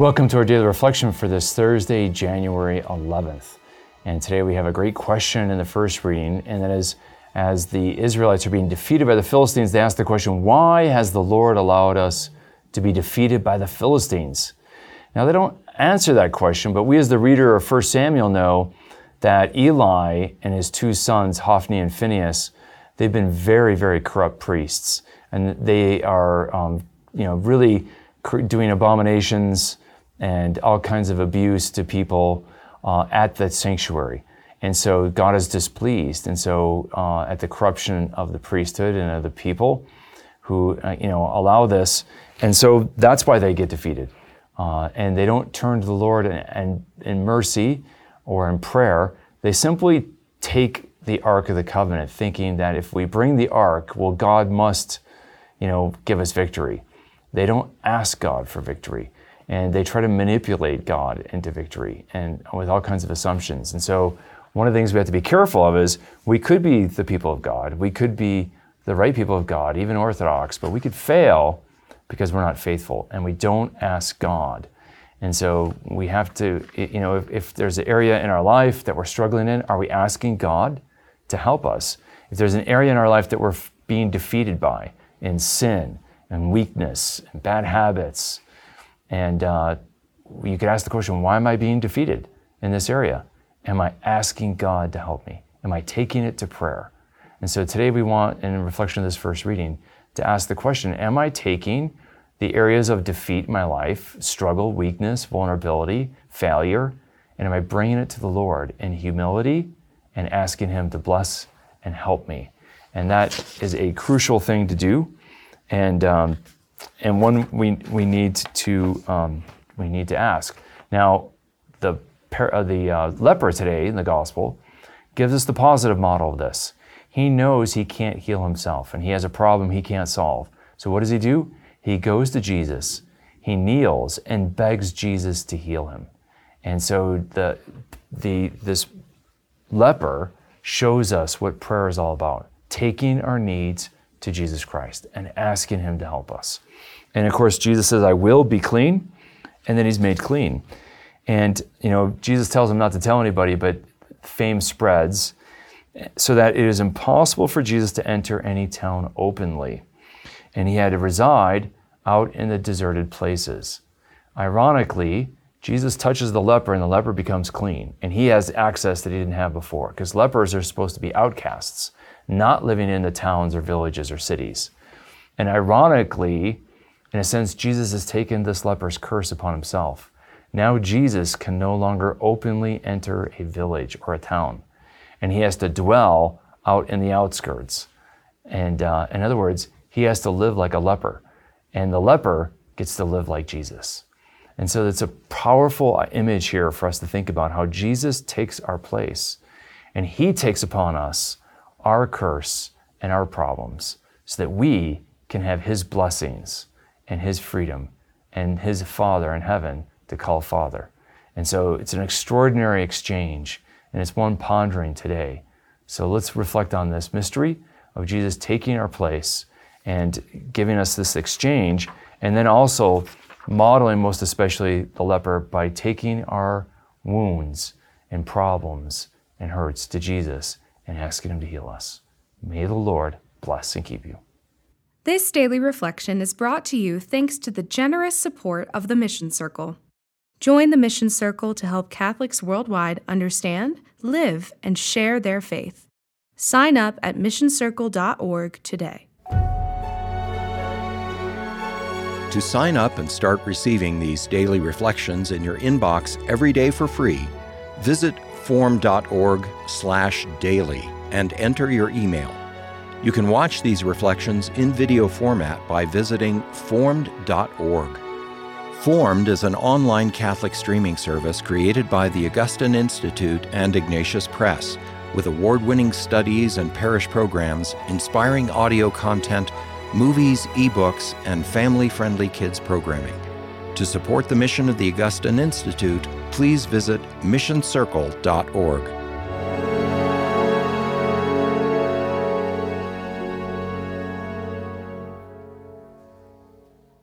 Welcome to our daily reflection for this Thursday, January 11th. And today we have a great question in the first reading, and that is as the Israelites are being defeated by the Philistines, they ask the question, Why has the Lord allowed us to be defeated by the Philistines? Now, they don't answer that question, but we, as the reader of 1 Samuel, know that Eli and his two sons, Hophni and Phinehas, they've been very, very corrupt priests. And they are, um, you know, really doing abominations and all kinds of abuse to people uh, at the sanctuary. And so God is displeased. And so uh, at the corruption of the priesthood and of the people who, uh, you know, allow this. And so that's why they get defeated. Uh, and they don't turn to the Lord and, and in mercy or in prayer. They simply take the Ark of the Covenant, thinking that if we bring the Ark, well, God must, you know, give us victory. They don't ask God for victory and they try to manipulate God into victory and with all kinds of assumptions. And so one of the things we have to be careful of is we could be the people of God, we could be the right people of God, even Orthodox, but we could fail because we're not faithful and we don't ask God. And so we have to, you know, if, if, there's an area in our life that we're struggling in, are we asking God to help us? If there's an area in our life that we're being defeated by in sin and weakness and bad habits, and uh, you could ask the question, why am I being defeated in this area? Am I asking God to help me? Am I taking it to prayer? And so today we want, in reflection of this first reading, to ask the question Am I taking the areas of defeat in my life, struggle, weakness, vulnerability, failure, and am I bringing it to the Lord in humility and asking Him to bless and help me? And that is a crucial thing to do. And um, and one we, we need to um, we need to ask. Now, the uh, the uh, leper today in the gospel gives us the positive model of this. He knows he can't heal himself, and he has a problem he can't solve. So what does he do? He goes to Jesus. He kneels and begs Jesus to heal him. And so the the this leper shows us what prayer is all about: taking our needs to Jesus Christ and asking him to help us. And of course, Jesus says, I will be clean. And then he's made clean. And, you know, Jesus tells him not to tell anybody, but fame spreads so that it is impossible for Jesus to enter any town openly. And he had to reside out in the deserted places. Ironically, Jesus touches the leper and the leper becomes clean. And he has access that he didn't have before because lepers are supposed to be outcasts, not living in the towns or villages or cities. And ironically, in a sense, Jesus has taken this leper's curse upon himself. Now Jesus can no longer openly enter a village or a town, and he has to dwell out in the outskirts. And uh, in other words, he has to live like a leper, and the leper gets to live like Jesus. And so it's a powerful image here for us to think about how Jesus takes our place, and he takes upon us our curse and our problems so that we can have his blessings and his freedom and his Father in heaven to call Father. And so it's an extraordinary exchange, and it's one pondering today. So let's reflect on this mystery of Jesus taking our place and giving us this exchange, and then also modeling, most especially the leper, by taking our wounds and problems and hurts to Jesus and asking Him to heal us. May the Lord bless and keep you. This daily reflection is brought to you thanks to the generous support of the Mission Circle. Join the Mission Circle to help Catholics worldwide understand, live, and share their faith. Sign up at missioncircle.org today. To sign up and start receiving these daily reflections in your inbox every day for free, visit formed.org/daily and enter your email. You can watch these reflections in video format by visiting formed.org. Formed is an online Catholic streaming service created by the Augustine Institute and Ignatius Press, with award winning studies and parish programs, inspiring audio content, movies, ebooks, and family friendly kids programming. To support the mission of the Augustine Institute, please visit missioncircle.org.